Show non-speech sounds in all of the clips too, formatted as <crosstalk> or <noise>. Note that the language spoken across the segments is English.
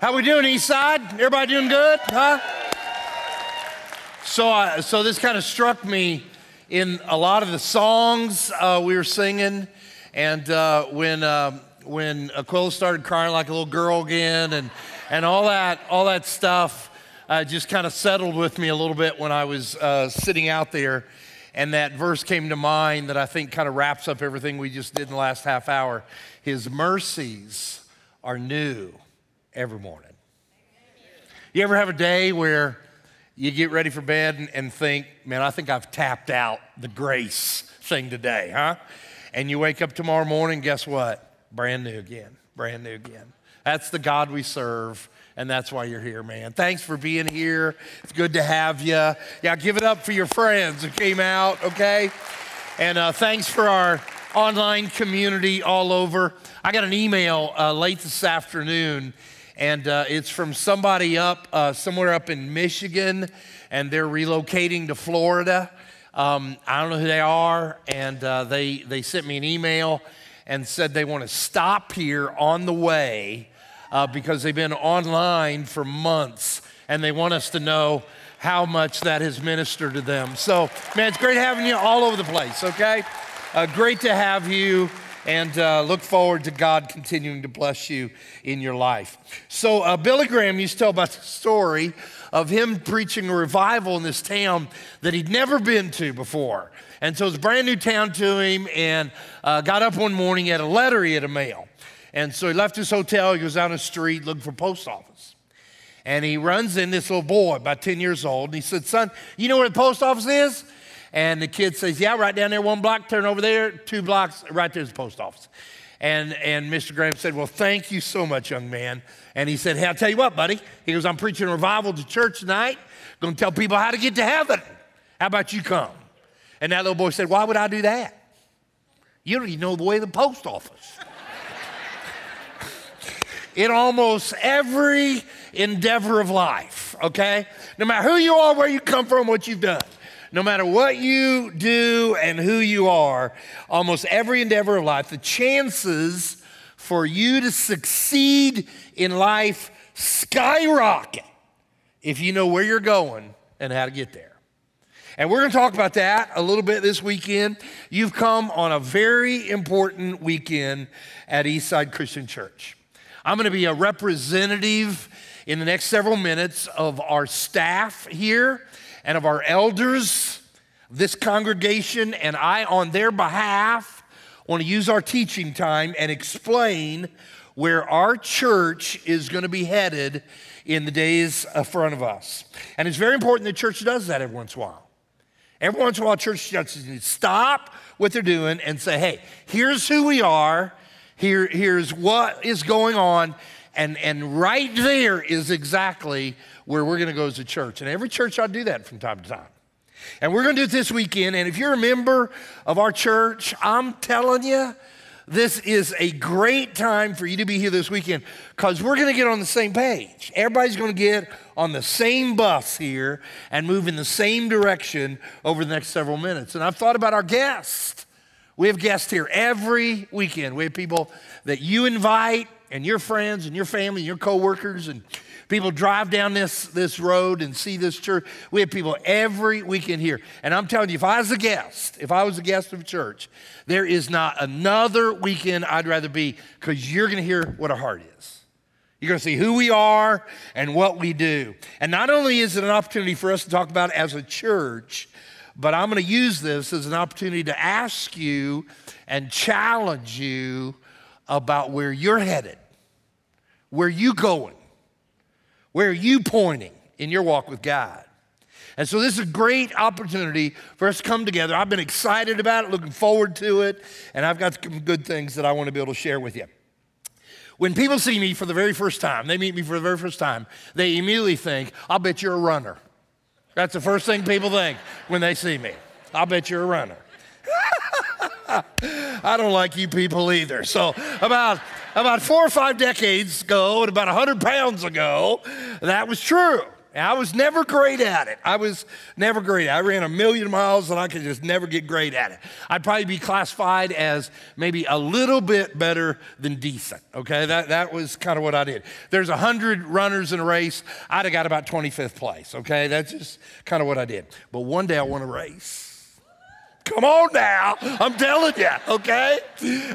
How we doing, East Side? Everybody doing good? Huh? So, uh, so this kind of struck me in a lot of the songs uh, we were singing, and uh, when uh, when Aquila started crying like a little girl again, and and all that all that stuff uh, just kind of settled with me a little bit when I was sitting out there, and that verse came to mind that I think kind of wraps up everything we just did in the last half hour. His mercies are new every morning. You ever have a day where you get ready for bed and, and, think, man, I think I've tapped out the grace thing today, huh? And you wake up tomorrow morning, guess what? Brand new again, brand new again. That's the God we serve, and that's why you're here, man. Thanks for being here. It's good to have you. Yeah, give it up for your friends who came out, okay? And uh, thanks for our online community all over. I got an email uh, late this afternoon and uh, it's from somebody up uh, somewhere up in Michigan, and they're relocating to Florida. Um, I don't know who they are, and uh, they they sent me an email and said they want to stop here on the way uh, because they've been online for months, and they want us to know how much that has ministered to them. So, man, it's great having you all over the place. Okay, uh, great to have you and uh, look forward to God continuing to bless you in your life. So, uh, Billy Graham used to tell about the story of him preaching a revival in this town that he'd never been to before. And so it's a brand new town to him, and uh, got up one morning, he had a letter he had to mail. And so he left his hotel, he goes down the street looking for post office. And he runs in this little boy, about 10 years old, and he said, Son, you know where the post office is? And the kid says, Yeah, right down there, one block, turn over there, two blocks, right there's the post office. And, and Mr. Graham said, Well, thank you so much, young man. And he said, Hey, I'll tell you what, buddy. He goes, I'm preaching a revival to church tonight, to tell people how to get to heaven. How about you come? And that little boy said, Why would I do that? You don't even know the way to the post office. <laughs> in almost every endeavor of life, okay? No matter who you are, where you come from, what you've done no matter what you do and who you are, almost every endeavor of life, the chances for you to succeed in life skyrocket if you know where you're going and how to get there. And we're going to talk about that a little bit this weekend. You've come on a very important weekend at Eastside Christian Church. I'm going to be a representative in the next several minutes of our staff here and of our elders, this congregation, and I, on their behalf, want to use our teaching time and explain where our church is going to be headed in the days in front of us. And it's very important the church does that every once in a while. Every once in a while, church needs to stop what they're doing and say, hey, here's who we are, Here, here's what is going on, and, and right there is exactly where we're going to go as a church. And every church ought to do that from time to time. And we're going to do it this weekend. And if you're a member of our church, I'm telling you, this is a great time for you to be here this weekend because we're going to get on the same page. Everybody's going to get on the same bus here and move in the same direction over the next several minutes. And I've thought about our guests. We have guests here every weekend. We have people that you invite and your friends and your family and your coworkers and People drive down this, this road and see this church. We have people every weekend here. And I'm telling you, if I was a guest, if I was a guest of a church, there is not another weekend I'd rather be because you're going to hear what our heart is. You're going to see who we are and what we do. And not only is it an opportunity for us to talk about as a church, but I'm going to use this as an opportunity to ask you and challenge you about where you're headed, where you going, where you pointing in your walk with God? And so this is a great opportunity for us to come together. I've been excited about it, looking forward to it, and I've got some good things that I want to be able to share with you. When people see me for the very first time, they meet me for the very first time, they immediately think, I'll bet you're a runner. That's the first thing people think when they see me. I'll bet you're a runner. <laughs> I don't like you people either. So, about about four or five decades ago, and about 100 pounds ago, that was true. I was never great at it. I was never great. I ran a million miles and I could just never get great at it. I'd probably be classified as maybe a little bit better than decent. Okay, that, that was kind of what I did. There's 100 runners in a race. I'd have got about 25th place. Okay, that's just kind of what I did. But one day I won a race. Come on now. I'm telling you, okay?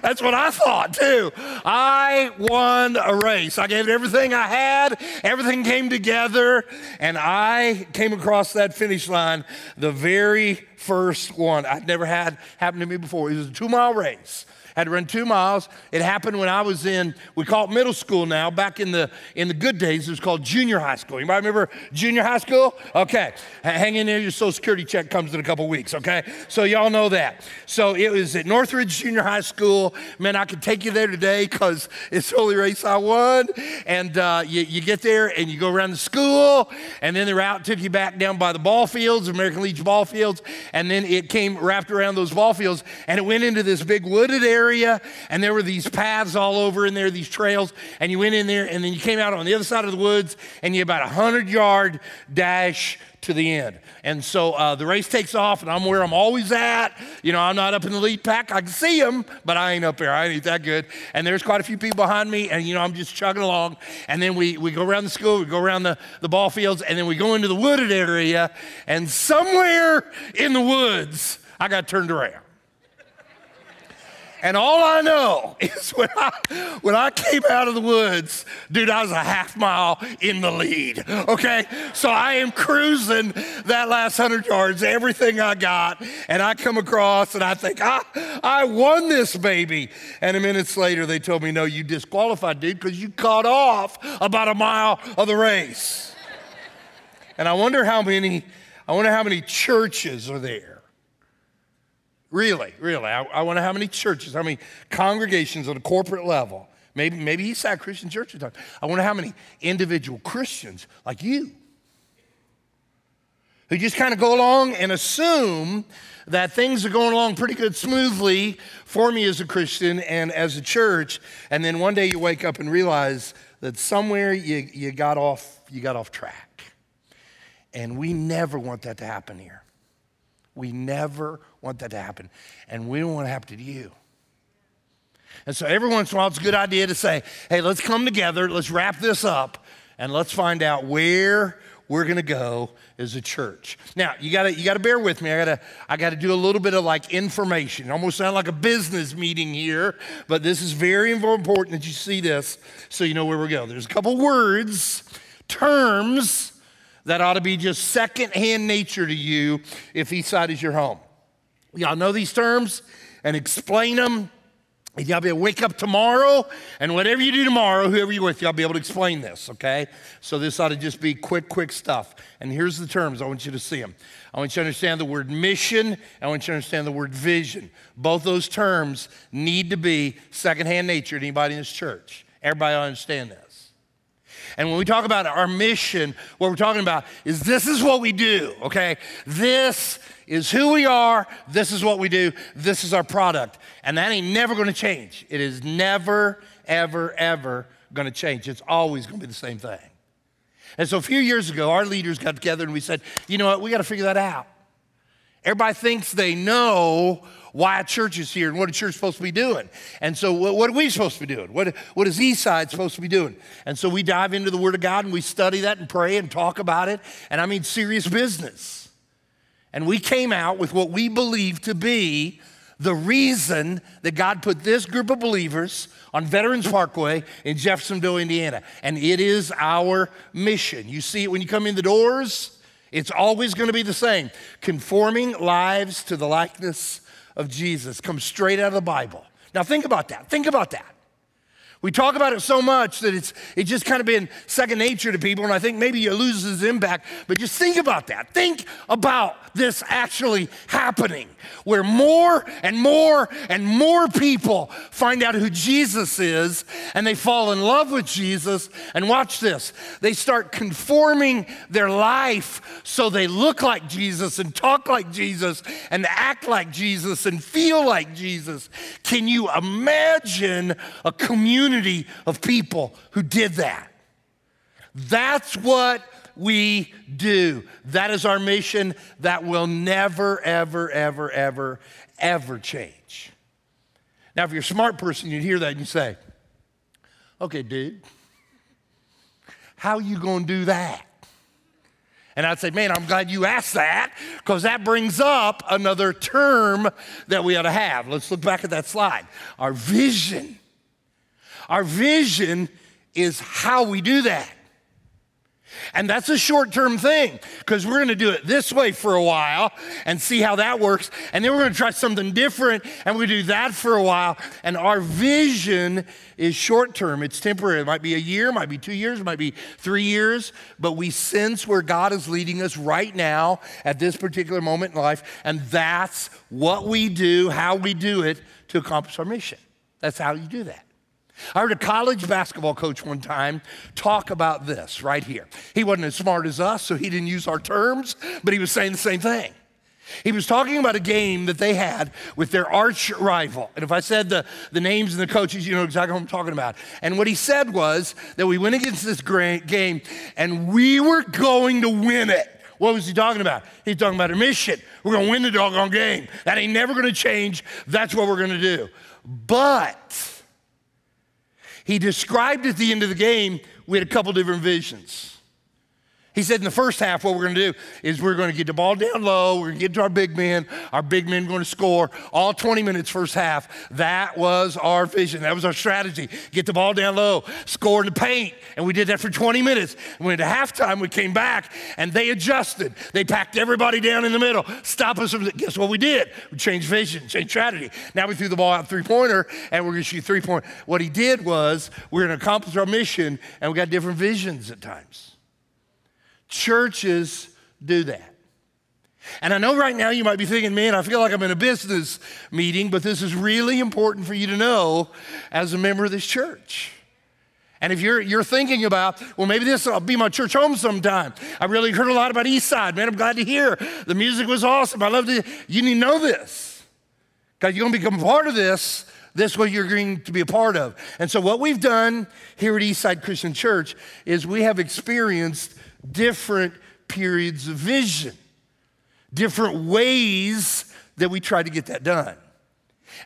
That's what I thought too. I won a race. I gave it everything I had, everything came together, and I came across that finish line the very first one. I'd never had happen to me before. It was a two mile race had to run two miles. It happened when I was in, we call it middle school now. Back in the in the good days, it was called junior high school. You might remember junior high school? Okay. Hang in there, your social security check comes in a couple weeks, okay? So y'all know that. So it was at Northridge Junior High School. Man, I could take you there today because it's the only race I won. And uh, you, you get there and you go around the school, and then the route took you back down by the ball fields, American Legion ball fields, and then it came wrapped around those ball fields, and it went into this big wooded area area, and there were these paths all over in there, these trails, and you went in there, and then you came out on the other side of the woods, and you about a hundred yard dash to the end. And so uh, the race takes off, and I'm where I'm always at. You know, I'm not up in the lead pack. I can see them, but I ain't up there. I ain't that good. And there's quite a few people behind me, and you know, I'm just chugging along. And then we, we go around the school, we go around the, the ball fields, and then we go into the wooded area, and somewhere in the woods, I got turned around. And all I know <laughs> is when I, when I came out of the woods, dude, I was a half mile in the lead, okay? So I am cruising that last 100 yards, everything I got, and I come across and I think, I, I won this baby. And a minutes later, they told me, no, you disqualified, dude, because you cut off about a mile of the race. And I wonder how many, I wonder how many churches are there Really, really. I, I wonder how many churches, how many congregations on a corporate level, maybe, maybe Eastside Christian Church. I wonder how many individual Christians like you who just kind of go along and assume that things are going along pretty good smoothly for me as a Christian and as a church, and then one day you wake up and realize that somewhere you, you got off you got off track. And we never want that to happen here. We never want that to happen. And we don't want to happen to you. And so every once in a while, it's a good idea to say, hey, let's come together, let's wrap this up, and let's find out where we're going to go as a church. Now, you got to you got to bear with me. I got to I got to do a little bit of like information. It almost sound like a business meeting here, but this is very important that you see this so you know where we go. There's a couple words, terms that ought to be just secondhand nature to you if Eastside is your home. Y'all know these terms and explain them. And y'all be able to wake up tomorrow, and whatever you do tomorrow, whoever you're with, y'all be able to explain this, okay? So this ought to just be quick, quick stuff. And here's the terms. I want you to see them. I want you to understand the word mission. I want you to understand the word vision. Both those terms need to be secondhand nature to anybody in this church. Everybody understand this. And when we talk about our mission, what we're talking about is this is what we do, okay? This is who we are. This is what we do. This is our product. And that ain't never gonna change. It is never, ever, ever gonna change. It's always gonna be the same thing. And so a few years ago, our leaders got together and we said, you know what, we gotta figure that out. Everybody thinks they know why a church is here and what a church is supposed to be doing. And so, what, what are we supposed to be doing? What, what is Eastside supposed to be doing? And so, we dive into the Word of God and we study that and pray and talk about it. And I mean, serious business. And we came out with what we believe to be the reason that God put this group of believers on Veterans Parkway in Jeffersonville, Indiana. And it is our mission. You see it when you come in the doors, it's always going to be the same conforming lives to the likeness of Jesus comes straight out of the Bible. Now, think about that. Think about that. We talk about it so much that it's, it's just kind of been second nature to people, and I think maybe it loses impact. But just think about that. Think about this actually happening, where more and more and more people find out who Jesus is, and they fall in love with Jesus. And watch this they start conforming their life so they look like Jesus, and talk like Jesus, and act like Jesus, and feel like Jesus. Can you imagine a community? Community of people who did that. That's what we do. That is our mission that will never, ever, ever, ever, ever change. Now, if you're a smart person, you'd hear that and you say, okay, dude, how are you gonna do that? And I'd say, man, I'm glad you asked that because that brings up another term that we ought to have. Let's look back at that slide. Our vision. Our vision is how we do that. And that's a short term thing because we're going to do it this way for a while and see how that works. And then we're going to try something different and we do that for a while. And our vision is short term, it's temporary. It might be a year, might be two years, might be three years, but we sense where God is leading us right now at this particular moment in life. And that's what we do, how we do it to accomplish our mission. That's how you do that. I heard a college basketball coach one time talk about this right here. He wasn't as smart as us, so he didn't use our terms, but he was saying the same thing. He was talking about a game that they had with their arch rival. And if I said the, the names and the coaches, you know exactly what I'm talking about. And what he said was that we went against this game and we were going to win it. What was he talking about? He's talking about a mission. We're going to win the doggone game. That ain't never going to change. That's what we're going to do. But he described at the end of the game, we had a couple different visions. He said in the first half, what we're going to do is we're going to get the ball down low. We're going to get to our big men. Our big men going to score all 20 minutes first half. That was our vision. That was our strategy. Get the ball down low, score in the paint. And we did that for 20 minutes. And when at halftime, we came back and they adjusted. They packed everybody down in the middle, stop us from, guess what we did? We changed vision, changed strategy. Now we threw the ball out three pointer and we're going to shoot three point. What he did was we're going to accomplish our mission and we got different visions at times. Churches do that. And I know right now you might be thinking, man, I feel like I'm in a business meeting, but this is really important for you to know as a member of this church. And if you're, you're thinking about, well, maybe this will be my church home sometime. I really heard a lot about Eastside, man. I'm glad to hear. The music was awesome. I love to, you need to know this. because you're going to become part of this. This what you're going to be a part of. And so what we've done here at Eastside Christian Church is we have experienced different periods of vision, different ways that we try to get that done.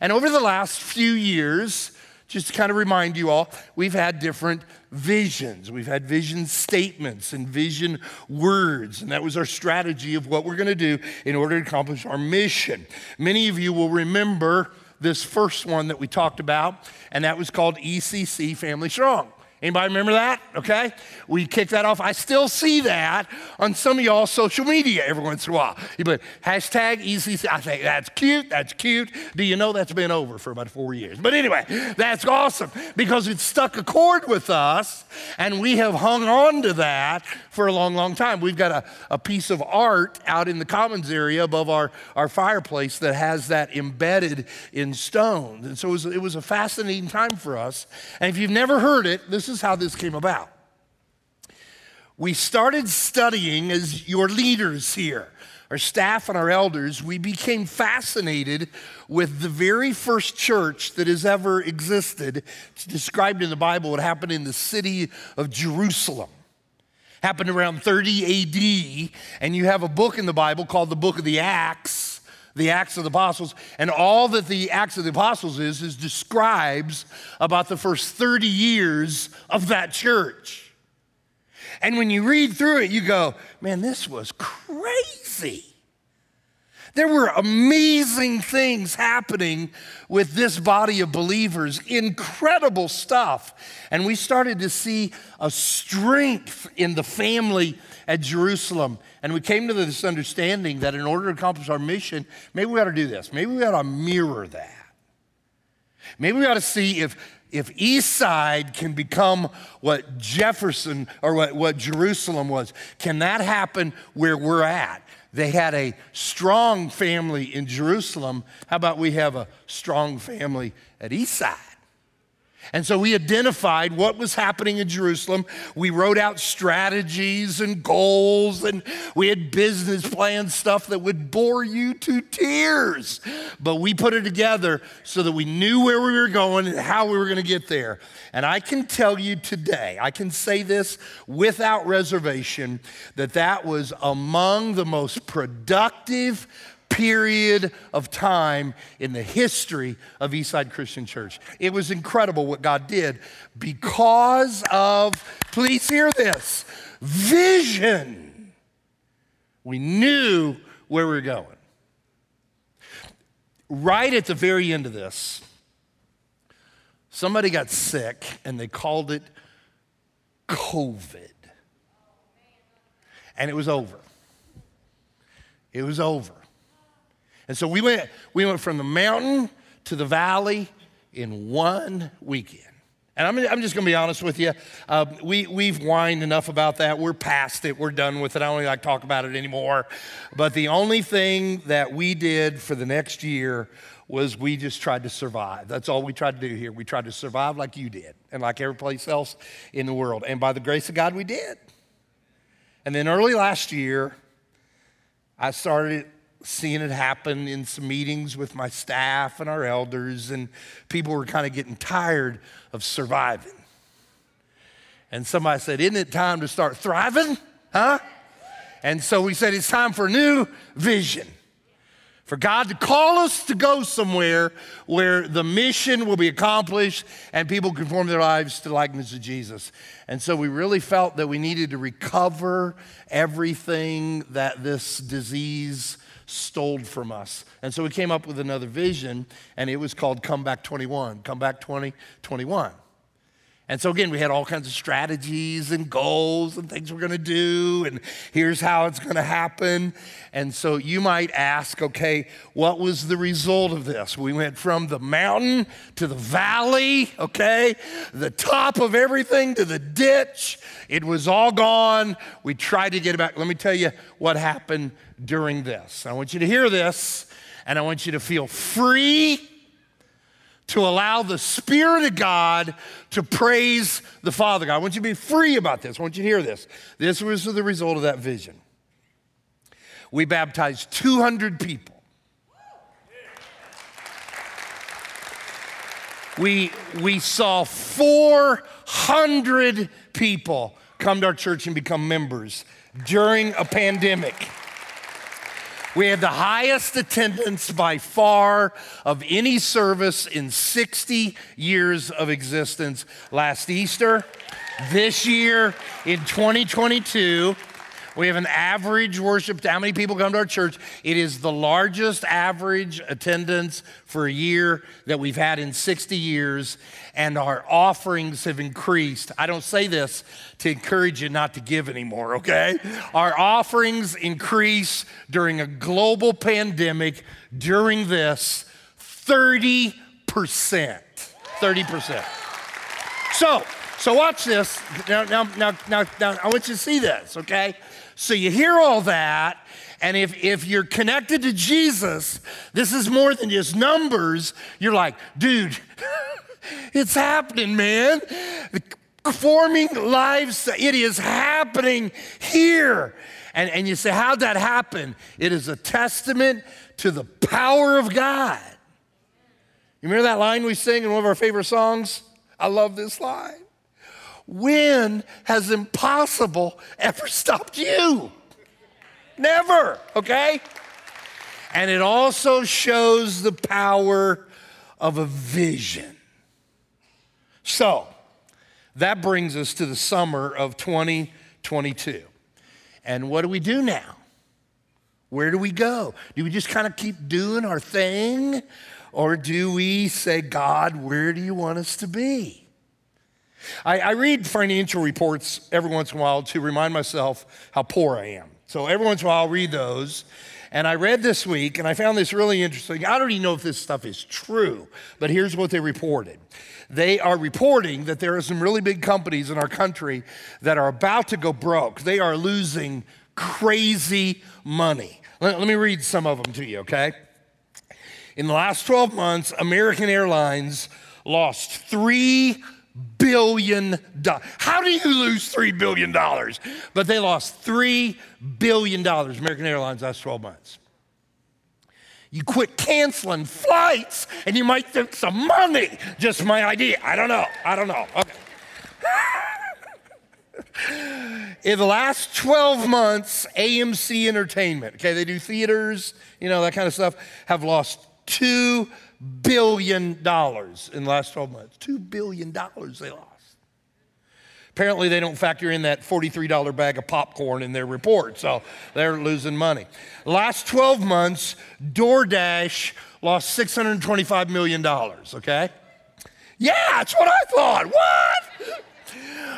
And over the last few years, just to kind of remind you all, we've had different visions. We've had vision statements and vision words, and that was our strategy of what we're going to do in order to accomplish our mission. Many of you will remember this first one that we talked about, and that was called ECC Family Strong. Anybody remember that? Okay. We kicked that off. I still see that on some of y'all's social media every once in a while. You put hashtag easy. I think that's cute. That's cute. Do you know that's been over for about four years? But anyway, that's awesome because it stuck a chord with us and we have hung on to that for a long, long time. We've got a, a piece of art out in the commons area above our, our fireplace that has that embedded in stone. And so it was, it was a fascinating time for us. And if you've never heard it, this is how this came about. We started studying as your leaders here, our staff and our elders, we became fascinated with the very first church that has ever existed. It's described in the Bible. It happened in the city of Jerusalem. Happened around 30 AD, and you have a book in the Bible called the Book of the Acts the Acts of the Apostles, and all that the Acts of the Apostles is, is describes about the first 30 years of that church. And when you read through it, you go, man, this was crazy. There were amazing things happening with this body of believers, incredible stuff. And we started to see a strength in the family at Jerusalem. And we came to this understanding that in order to accomplish our mission, maybe we ought to do this. Maybe we ought to mirror that. Maybe we ought to see if, if East Side can become what Jefferson or what, what Jerusalem was. Can that happen where we're at? They had a strong family in Jerusalem. How about we have a strong family at East Side? And so we identified what was happening in Jerusalem. We wrote out strategies and goals, and we had business plan stuff that would bore you to tears. But we put it together so that we knew where we were going and how we were going to get there. And I can tell you today, I can say this without reservation, that that was among the most productive period of time in the history of Eastside Christian Church. It was incredible what God did because of, please hear this, vision. We knew where we were going. Right at the very end of this, somebody got sick and they called it COVID. And it was over. It was over. And so we went, we went from the mountain to the valley in one weekend. And I'm, I'm just going to be honest with you. Uh, we, we've whined enough about that. We're past it. We're done with it. I don't like to talk about it anymore. But the only thing that we did for the next year was we just tried to survive. That's all we tried to do here. We tried to survive like you did and like every place else in the world. And by the grace of God, we did. And then early last year, I started seeing it happen in some meetings with my staff and our elders, and people were kind of getting tired of surviving. And somebody said, Isn't it time to start thriving? Huh? And so we said, It's time for a new vision. For God to call us to go somewhere where the mission will be accomplished and people conform their lives to the likeness of Jesus. And so we really felt that we needed to recover everything that this disease stole from us. And so we came up with another vision, and it was called Come Back 21, Come Back 2021. And so, again, we had all kinds of strategies and goals and things we're going to do, and here's how it's going to happen. And so, you might ask, okay, what was the result of this? We went from the mountain to the valley, okay, the top of everything to the ditch. It was all gone. We tried to get it back. Let me tell you what happened during this. I want you to hear this, and I want you to feel free to allow the Spirit of God to praise the Father God. I want you to be free about this. I want you to hear this. This was the result of that vision. We baptized 200 people. We, we saw 400 people come to our church and become members during a pandemic. We had the highest attendance by far of any service in 60 years of existence last Easter. This year in 2022, we have an average worship. How many people come to our church? It is the largest average attendance for a year that we've had in 60 years, and our offerings have increased. I don't say this to encourage you not to give anymore, okay? Our offerings increase during a global pandemic during this 30%. 30%. So, so watch this. Now, now, now, now, now, I want you to see this, okay? So you hear all that, and if, if you're connected to Jesus, this is more than just numbers. You're like, dude, <laughs> it's happening, man. Forming lives, it is happening here. And, and you say, How'd that happen? It is a testament to the power of God. You remember that line we sing in one of our favorite songs? I love this line. When has impossible ever <laughs> stopped you? Never, okay? And it also shows the power of a vision. So, that brings us to the summer of 2022. And what do we do now? Where do we go? Do we just kind of keep doing our thing? Or do we say, God, where do you want us to be? I, I, read financial reports every once in a while to remind myself how poor I am. So every once in a while I'll read those. And I read this week and I found this really interesting. I don't even know if this stuff is true, but here's what they reported. They are reporting that there are some really big companies in our country that are about to go broke. They are losing crazy money. Let, let me read some of them to you, okay? In the last 12 months, American Airlines lost three billion dollars. How do you lose three billion dollars? But they lost three billion dollars, American Airlines, last 12 months. You quit canceling flights and you might think some money. Just my idea. I don't know. I don't know. Okay. <laughs> In the last 12 months, AMC Entertainment, okay, they do theaters, you know, that kind of stuff, have lost $2 billion dollars in the last 12 months. $2 billion they lost. Apparently, they don't factor in that $43 bag of popcorn in their report, so they're losing money. Last 12 months, DoorDash lost $625 million, okay? Yeah, that's what I thought. What?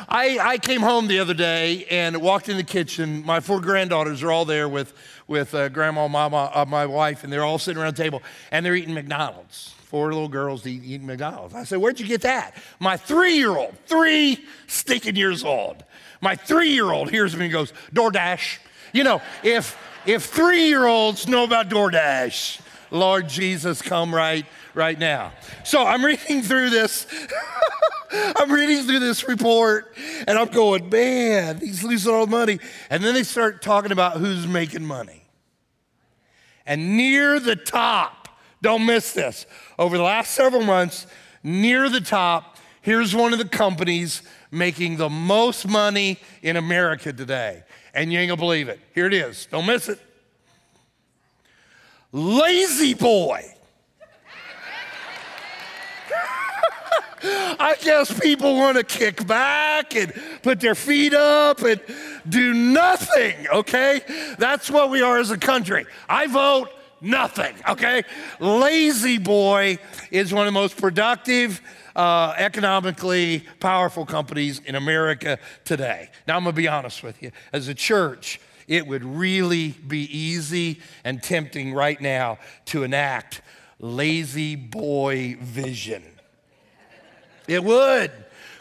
I, I came home the other day and walked in the kitchen. My four granddaughters are all there with, with uh, grandma, mama, uh, my wife, and they're all sitting around the table and they're eating McDonald's. Four little girls eat, eating McDonald's. I said, Where'd you get that? My three year old, three stinking years old, my three year old hears me and goes, DoorDash. You know, if, if three year olds know about DoorDash, Lord Jesus, come right right now. So I'm reading through this. <laughs> I'm reading through this report and I'm going, man, he's losing all the money. And then they start talking about who's making money. And near the top, don't miss this, over the last several months, near the top, here's one of the companies making the most money in America today. And you ain't gonna believe it. Here it is. Don't miss it. La-Z-Boy. <laughs> I guess people want to kick back and put their feet up and do nothing, okay? That's what we are as a country. I vote nothing, okay? La-Z-Boy is one of the most productive, uh, economically powerful companies in America today. Now, I'm gonna be honest with you. As a church, it would really be easy and tempting right now to enact La-Z-Boy vision. It would.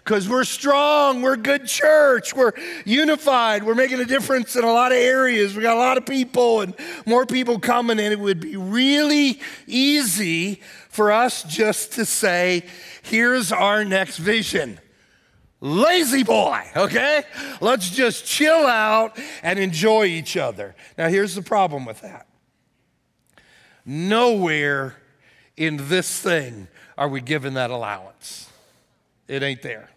Because we're strong, we're good church, we're unified, we're making a difference in a lot of areas. We got a lot of people and more people coming, and it would be really easy for us just to say, here's our next vision. La-Z-Boy, okay? Let's just chill out and enjoy each other. Now, here's the problem with that nowhere in this thing are we given that allowance. It ain't there.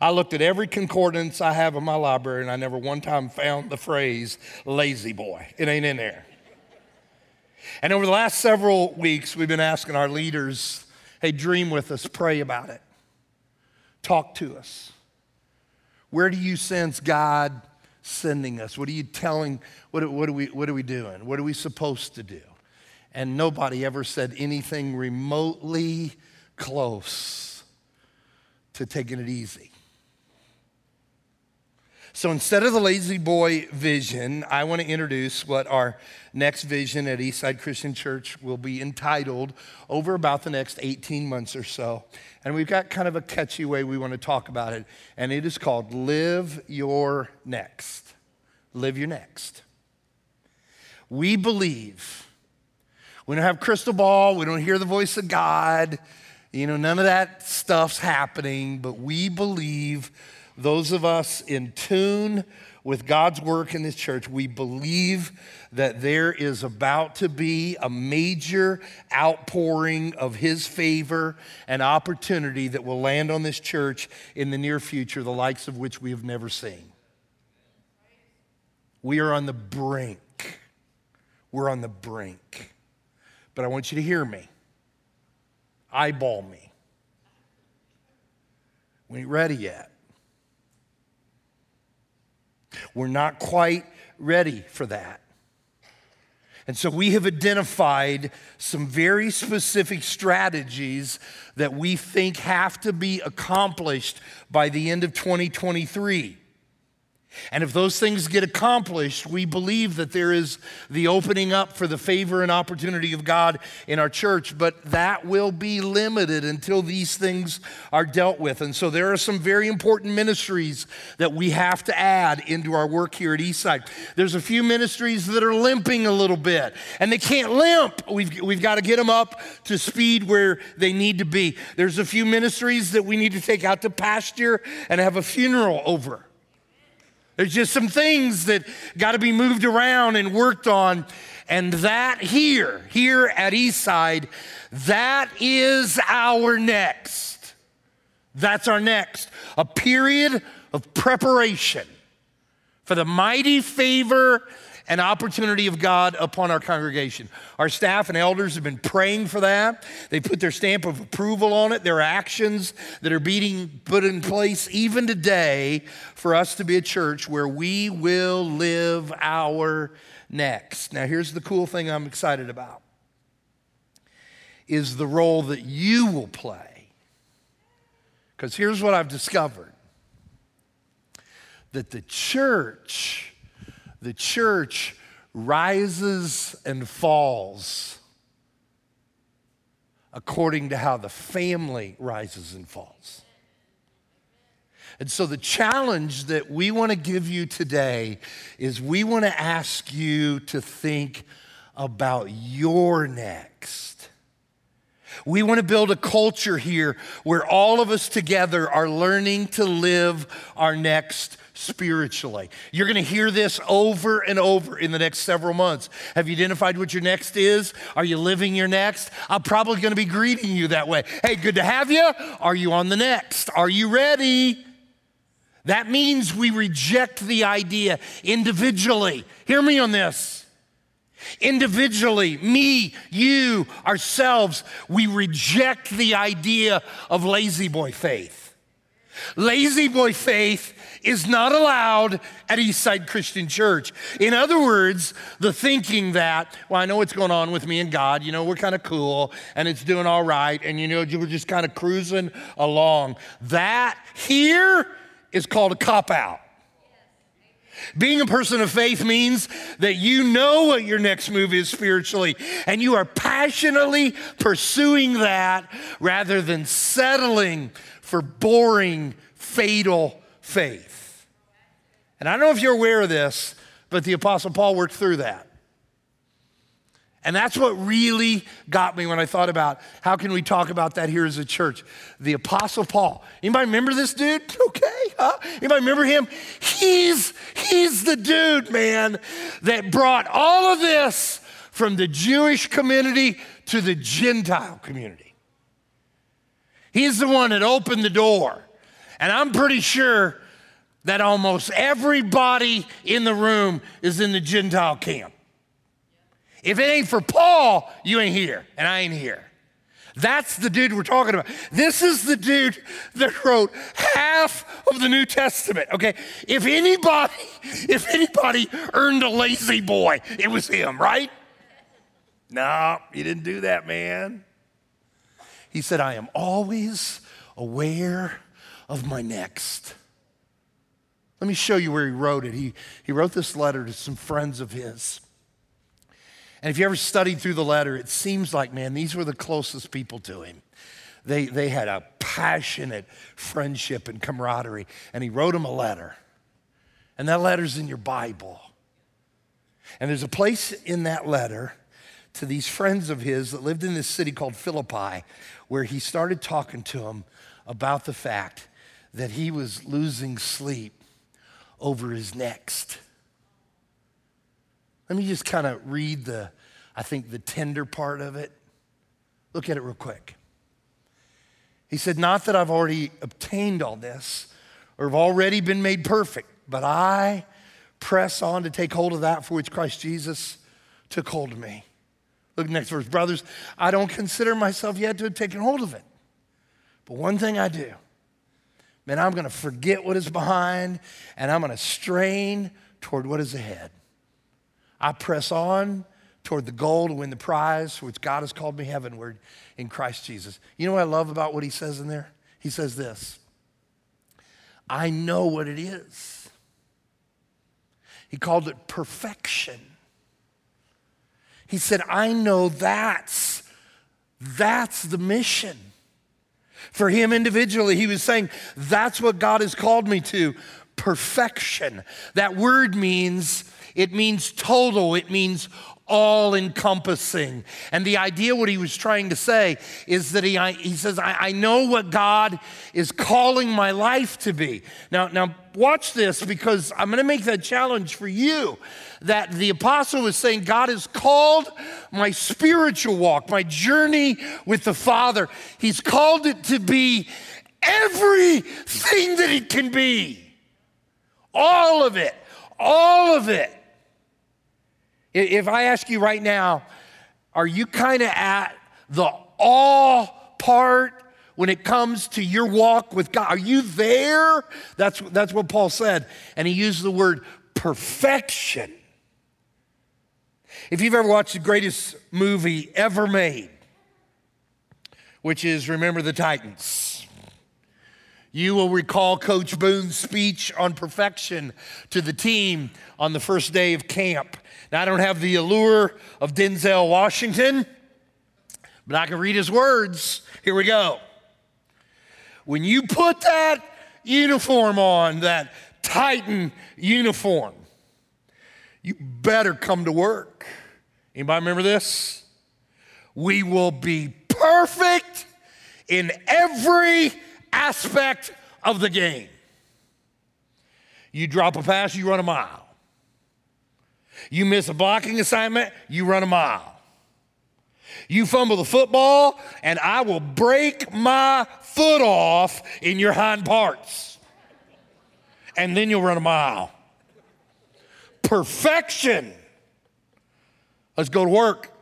I looked at every concordance I have in my library and I never one time found the phrase La-Z-Boy. It ain't in there. And over the last several weeks, we've been asking our leaders, hey, dream with us, pray about it, talk to us. Where do you sense God sending us? What are you telling? What, what, are we, what are we doing? What are we supposed to do? And nobody ever said anything remotely close to taking it easy. So instead of the La-Z-Boy vision, I want to introduce what our next vision at Eastside Christian Church will be entitled over about the next 18 months or so. And we've got kind of a catchy way we want to talk about it, and it is called Live Your Next. Live Your Next. We believe. We don't have crystal ball, we don't hear the voice of God. You know, none of that stuff's happening, but we believe, those of us in tune with God's work in this church, we believe that there is about to be a major outpouring of His favor and opportunity that will land on this church in the near future, the likes of which we have never seen. We are on the brink. We're on the brink. But I want you to hear me eyeball me. We ain't ready yet. We're not quite ready for that. And so we have identified some very specific strategies that we think have to be accomplished by the end of 2023. And if those things get accomplished, we believe that there is the opening up for the favor and opportunity of God in our church, but that will be limited until these things are dealt with. And so there are some very important ministries that we have to add into our work here at Eastside. There's a few ministries that are limping a little bit, and they can't limp. We've, we've got to get them up to speed where they need to be. There's a few ministries that we need to take out to pasture and have a funeral over. There's just some things that got to be moved around and worked on. And that here, here at Eastside, that is our next. That's our next. A period of preparation for the mighty favor an opportunity of God upon our congregation. Our staff and elders have been praying for that. They put their stamp of approval on it. There are actions that are being put in place even today for us to be a church where we will live our next. Now, here's the cool thing I'm excited about is the role that you will play. Because here's what I've discovered that the church the church rises and falls according to how the family rises and falls. And so, the challenge that we want to give you today is we want to ask you to think about your next. We want to build a culture here where all of us together are learning to live our next spiritually. You're going to hear this over and over in the next several months. Have you identified what your next is? Are you living your next? I'm probably going to be greeting you that way. Hey, good to have you. Are you on the next? Are you ready? That means we reject the idea individually. Hear me on this. Individually, me, you, ourselves, we reject the idea of lazy boy faith. Lazy boy faith is not allowed at Eastside Christian Church. In other words, the thinking that, well, I know what's going on with me and God, you know, we're kind of cool and it's doing all right, and you know, we're just kind of cruising along. That here is called a cop out. Being a person of faith means that you know what your next move is spiritually, and you are passionately pursuing that rather than settling for boring, fatal faith. And I don't know if you're aware of this, but the Apostle Paul worked through that. And that's what really got me when I thought about how can we talk about that here as a church. The Apostle Paul. Anybody remember this dude? <laughs> Okay, huh? Anybody remember him? He's he's the dude, man, that brought all of this from the Jewish community to the Gentile community. He's the one that opened the door. And I'm pretty sure that almost everybody in the room is in the Gentile camp. If it ain't for Paul, you ain't here, and I ain't here. That's the dude we're talking about. This is the dude that wrote half of the New Testament. Okay, if anybody, <laughs> if anybody earned a lazy boy, it was him, right? No, he didn't do that, man. He said, I am always aware of my next. Let me show you where he wrote it. He, he wrote this letter to some friends of his. And if you ever studied through the letter, it seems like, man, these were the closest people to him. They, they had a passionate friendship and camaraderie. And he wrote them a letter. And that letter's in your Bible. And there's a place in that letter to these friends of his that lived in this city called Philippi where he started talking to them about the fact that he was losing sleep over his next. Let me just kind of read the, I think, the tender part of it. Look at it real quick. He said, Not that I've already obtained all this or have already been made perfect, but I press on to take hold of that for which Christ Jesus took hold of me. Look next verse. Brothers, I don't consider myself yet to have taken hold of it. But one thing I do man, I'm going to forget what is behind and I'm going to strain toward what is ahead. I press on toward the goal to win the prize which God has called me heavenward in Christ Jesus. You know what I love about what he says in there? He says this I know what it is He called it perfection. He said, I know that's, that's the mission. For him individually, he was saying, that's what God has called me to perfection. That word means, it means total, it means all encompassing. And the idea, what he was trying to say, is that he, he says, I, I know what God is calling my life to be. Now, now, watch this because I'm going to make that challenge for you. That the apostle is saying, God has called my spiritual walk, my journey with the Father. He's called it to be everything that it can be. All of it. All of it. If I ask you right now, are you kind of at the all part when it comes to your walk with God? Are you there? That's, that's what Paul said. And he used the word perfection. If you've ever watched the greatest movie ever made, which is Remember the Titans, you will recall Coach Boone's speech on perfection to the team on the first day of camp. Now, I don't have the allure of Denzel Washington, but I can read his words. Here we go. When you put that uniform on, that Titan uniform, you better come to work. Anybody remember this? We will be perfect in every aspect of the game. You drop a pass, you run a mile. You miss a blocking assignment, you run a mile. You fumble the football, and I will break my foot off in your hind parts. And then you'll run a mile. Perfection. Let's go to work.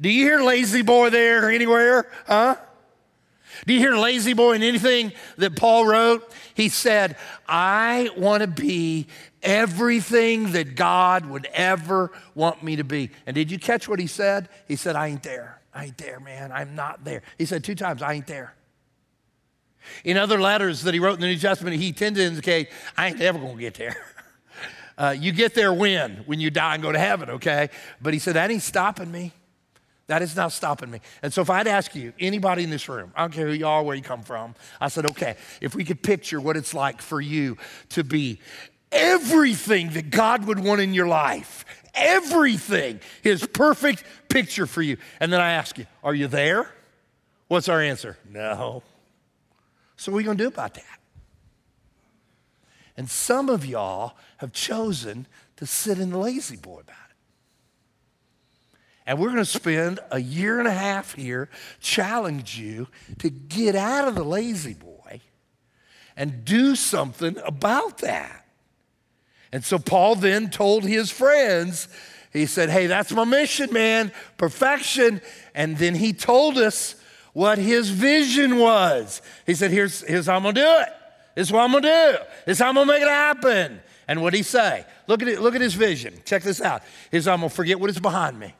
Do you hear lazy boy there anywhere? Huh? Do you hear lazy boy in anything that Paul wrote? He said, I want to be everything that God would ever want me to be. And did you catch what he said? He said, I ain't there. I ain't there, man. I'm not there. He said two times, I ain't there. In other letters that he wrote in the New Testament, he tended to indicate, I ain't ever going to get there. <laughs> Uh, you get there when? When you die and go to heaven, okay? But he said, that ain't stopping me. That is not stopping me. And so if I'd ask you, anybody in this room, I don't care who you are, where you come from, I said, okay, if we could picture what it's like for you to be everything that God would want in your life, everything, his perfect picture for you. And then I ask you, are you there? What's our answer? No. So what are to do about that? And some of y'all have chosen to sit in the La-Z-Boy it. And we're going to spend a year and a half here challenge you to get out of the La-Z-Boy and do something about that. And so Paul then told his friends, he said, Hey, that's my mission, man, perfection. And then he told us what his vision was. He said, Here's, here's how I'm gonna do it. This is what I'm gonna do. This is how I'm gonna make it happen. And what did he say? Look at it, look at his vision. Check this out. He's I'm gonna forget what is behind me.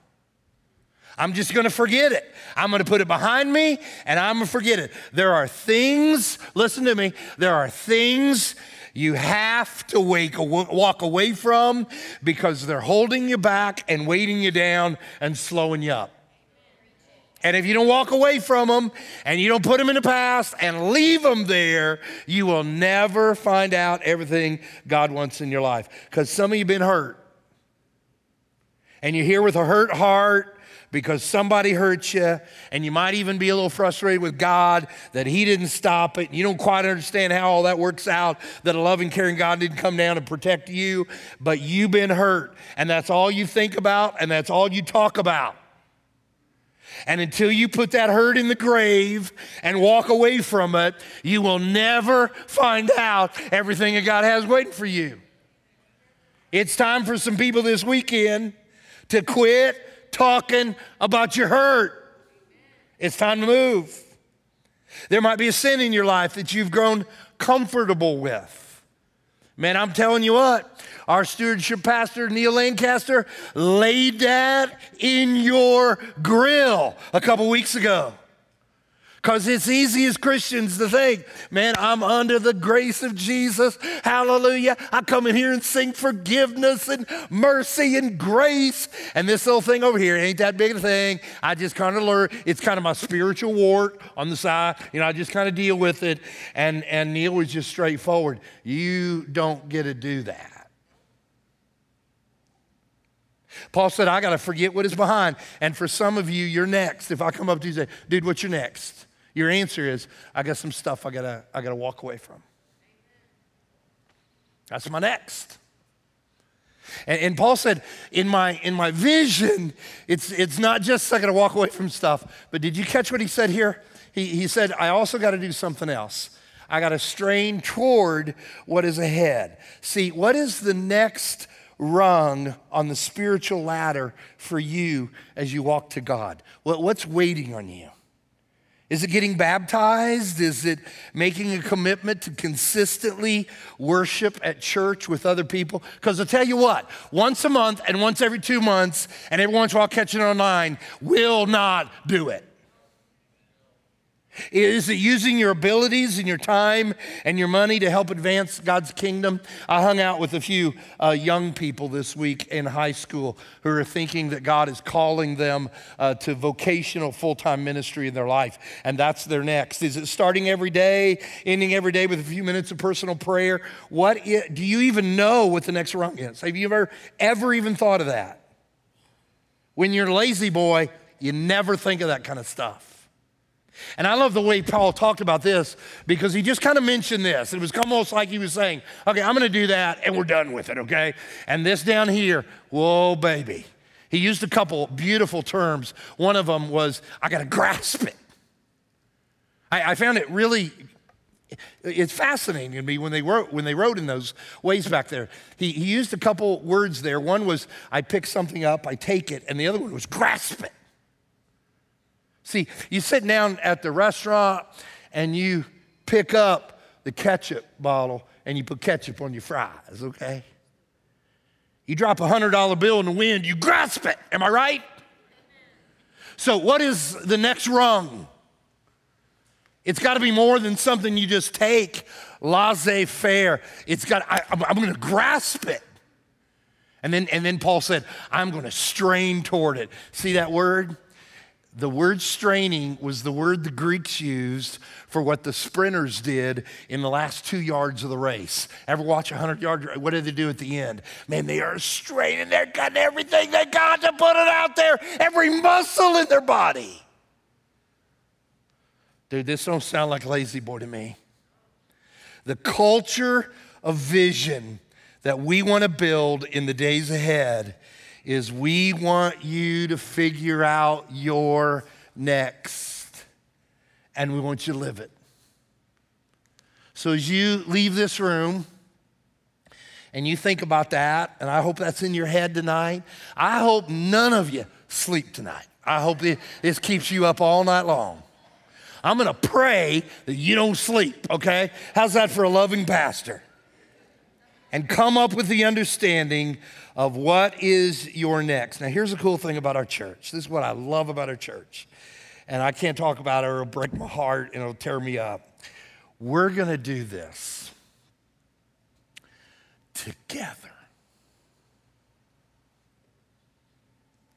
I'm just gonna forget it. I'm gonna put it behind me and I'm gonna forget it. There are things, listen to me, there are things you have to wake, walk away from because they're holding you back and weighting you down and slowing you up. And if you don't walk away from them and you don't put them in the past and leave them there, you will never find out everything God wants in your life. Because some of you have been hurt. And you're here with a hurt heart because somebody hurt you, and you might even be a little frustrated with God that He didn't stop it. You don't quite understand how all that works out, that a loving, caring God didn't come down and protect you, but you've been hurt, and that's all you think about, and that's all you talk about. And until you put that hurt in the grave and walk away from it, you will never find out everything that God has waiting for you. It's time for some people this weekend to quit talking about your hurt. It's time to move. There might be a sin in your life that you've grown comfortable with. Man, I'm telling you what, our stewardship pastor, Neil Lancaster, laid that in your grill a couple weeks ago. Because it's easy as Christians to think, man, I'm under the grace of Jesus. Hallelujah. I come in here and sing forgiveness and mercy and grace. And this little thing over here ain't that big a thing. I just kind of learn. It's kind of my spiritual wart on the side. You know, I just kind of deal with it. And, and Neil was just straightforward. You don't get to do that. Paul said, I got to forget what is behind. And for some of you, you're next. If I come up to you and say, dude, what's your next? Your answer is, I got some stuff I gotta, I gotta walk away from. That's my next. And, and, Paul said, in my, in my vision, it's, it's not just I gotta walk away from stuff, but did you catch what he said here? He, he said, I also gotta do something else. I gotta strain toward what is ahead. See, what is the next rung on the spiritual ladder for you as you walk to God? What, what's waiting on you? Is it getting baptized? Is it making a commitment to consistently worship at church with other people? Because I'll tell you what, once a month and once every two months, and every once in a while catching online will not do it. Is it using your abilities and your time and your money to help advance God's kingdom? I hung out with a few uh, young people this week in high school who are thinking that God is calling them uh, to vocational full time ministry in their life, and that's their next. Is it starting every day, ending every day with a few minutes of personal prayer? What is, do you even know what the next rung is? Have you ever, ever even thought of that? When you're lazy boy, you never think of that kind of stuff. And I love the way Paul talked about this because he just kind of mentioned this. It was almost like he was saying, okay, I'm going to do that and we're done with it, okay? And this down here, whoa, baby. He used a couple beautiful terms. One of them was, I got to grasp it. I, I, found it really, it's fascinating to me when they wrote, when they wrote in those ways back there. He, he used a couple words there. One was, I pick something up, I take it, and the other one was grasp it. See, you sit down at the restaurant and you pick up the ketchup bottle and you put ketchup on your fries, okay? You drop a $100 bill in the wind, you grasp it. Am I right? So, what is the next rung? It's got to be more than something you just take laissez faire. It's got, I, I'm, I'm going to grasp it. And then, and then Paul said, I'm going to strain toward it. See that word? The word straining was the word the Greeks used for what the sprinters did in the last two yards of the race. Ever watch a 100 yard What did they do at the end? Man, they are straining. They're cutting everything they got to put it out there, every muscle in their body. Dude, this don't sound like lazy boy to me. The culture of vision that we want to build in the days ahead is we want you to figure out your next, and we want you to live it. So as you leave this room, and you think about that, and I hope that's in your head tonight. I hope none of you sleep tonight. I hope this keeps you up all night long. I'm gonna pray that you don't sleep, okay? How's that for a loving pastor? And come up with the understanding of what is your next. Now, here's the cool thing about our church. This is what I love about our church. And I can't talk about it or it'll break my heart and it'll tear me up. We're going to do this together.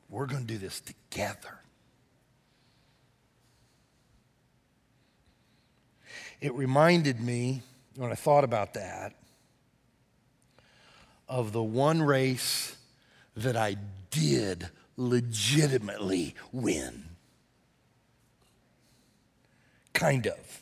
We're going to do this together. It reminded me when I thought about that of the one race that I did legitimately win. Kind of.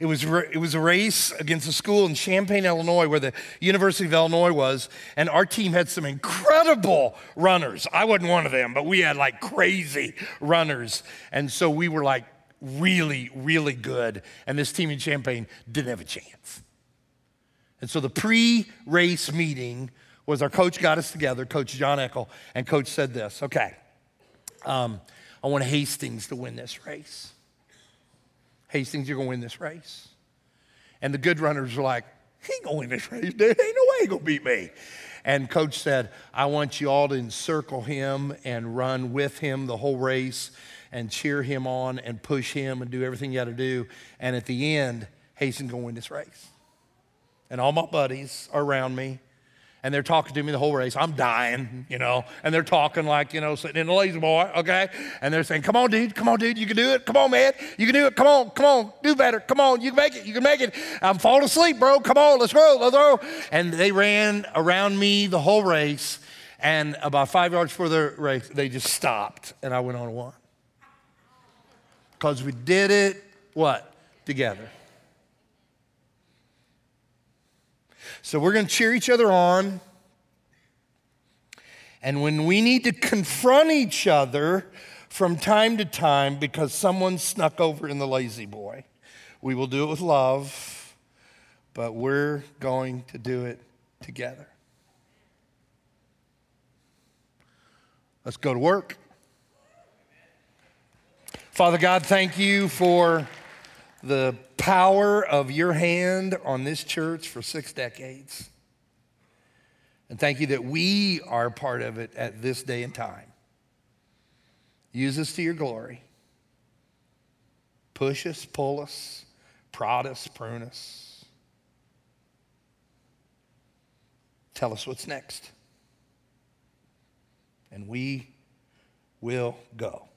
It was, it was a race against a school in Champaign, Illinois, where the University of Illinois was. And our team had some incredible runners. I wasn't one of them, but we had like crazy runners. And so we were like really, really good. And this team in Champaign didn't have a chance. And so the pre race meeting was our coach got us together, Coach John Eckel, and Coach said this okay, um, I want Hastings to win this race. Hastings, you're going to win this race. And the good runners were like, he ain't going to win this race, dude. Ain't no way he going to beat me. And coach said, I want you all to encircle him and run with him the whole race and cheer him on and push him and do everything you got to do. And at the end, Hastings going to win this race. And all my buddies are around me and they're talking to me the whole race. I'm dying, you know, and they're talking like, you know, sitting in the La-Z-Boy, okay? And they're saying, come on, dude, come on, dude, you can do it. Come on, man, you can do it. Come on, come on, do better. Come on, you can make it, you can make it. I'm falling asleep, bro. Come on, let's go, let's go. And they ran around me the whole race. And about five yards before the race, they just stopped, and I went on one. Because we did it, what? Together. So we're going to cheer each other on. And when we need to confront each other from time to time because someone snuck over in the La-Z-Boy, we will do it with love, but we're going to do it together. Let's go to work. Father God, thank you for the power of your hand on this church for six decades. And thank you that we are part of it at this day and time. Use us to your glory. Push us, pull us, prod us, prune us. Tell us what's next. And we will go.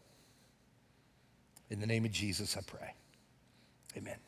In the name of Jesus, I pray. Amen.